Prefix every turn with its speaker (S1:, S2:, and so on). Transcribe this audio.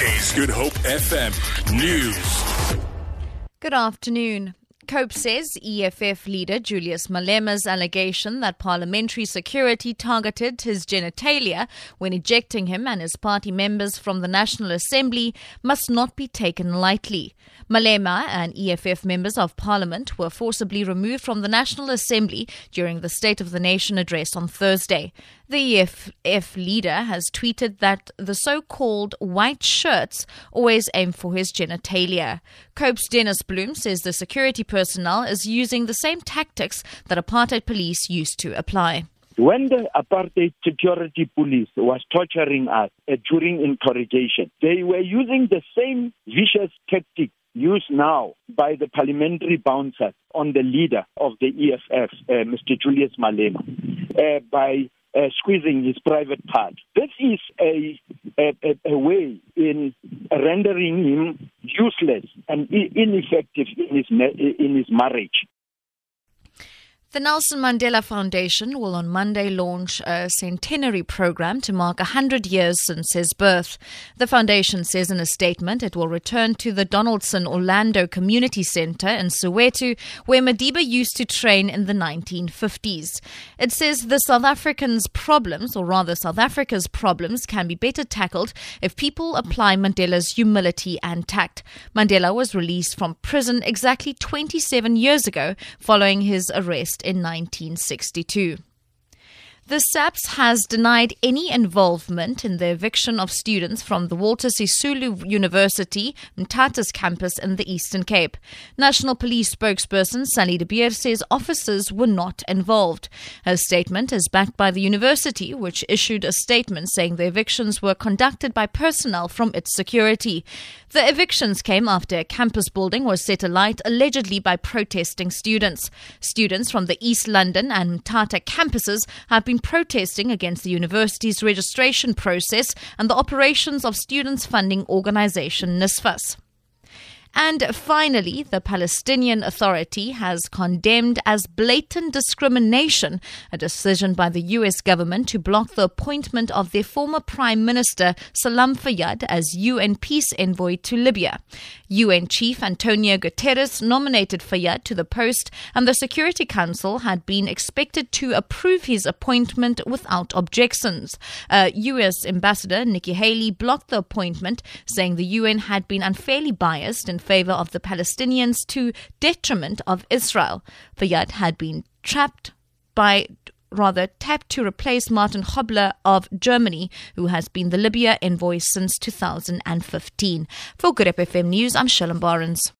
S1: Good Hope FM News.
S2: Good afternoon. Cope says EFF leader Julius Malema's allegation that parliamentary security targeted his genitalia when ejecting him and his party members from the National Assembly must not be taken lightly. Malema and EFF members of parliament were forcibly removed from the National Assembly during the State of the Nation address on Thursday. The EFF leader has tweeted that the so called white shirts always aim for his genitalia. Cope's Dennis Bloom says the security personnel is using the same tactics that apartheid police used to apply.
S3: When the apartheid security police was torturing us uh, during interrogation, they were using the same vicious tactics used now by the parliamentary bouncers on the leader of the EFF, uh, Mr. Julius Malema, uh, by uh, squeezing his private part. This is a, a, a, way in rendering him useless and ineffective in his, in his marriage.
S2: The Nelson Mandela Foundation will on Monday launch a centenary program to mark 100 years since his birth. The foundation says in a statement it will return to the Donaldson Orlando Community Center in Soweto, where Madiba used to train in the 1950s. It says the South Africans' problems, or rather South Africa's problems, can be better tackled if people apply Mandela's humility and tact. Mandela was released from prison exactly 27 years ago following his arrest in 1962. The SAPS has denied any involvement in the eviction of students from the Walter Sisulu University Mthatha's campus in the Eastern Cape. National Police spokesperson Sally de Beer says officers were not involved. Her statement is backed by the university, which issued a statement saying the evictions were conducted by personnel from its security. The evictions came after a campus building was set alight allegedly by protesting students. Students from the East London and Mthatha campuses have been protesting against the university's registration process and the operations of students funding organization NSFAS. And finally, the Palestinian Authority has condemned as blatant discrimination a decision by the U.S. government to block the appointment of their former Prime Minister Salam Fayyad as UN peace envoy to Libya. UN Chief Antonio Guterres nominated Fayyad to the post, and the Security Council had been expected to approve his appointment without objections. Uh, U.S. Ambassador Nikki Haley blocked the appointment, saying the UN had been unfairly biased in favor of the Palestinians to detriment of Israel. Fayyad had been trapped by rather tapped to replace Martin Kobler of Germany, who has been the Libya envoy since 2015. For Good FM News, I'm Shalom Barnes.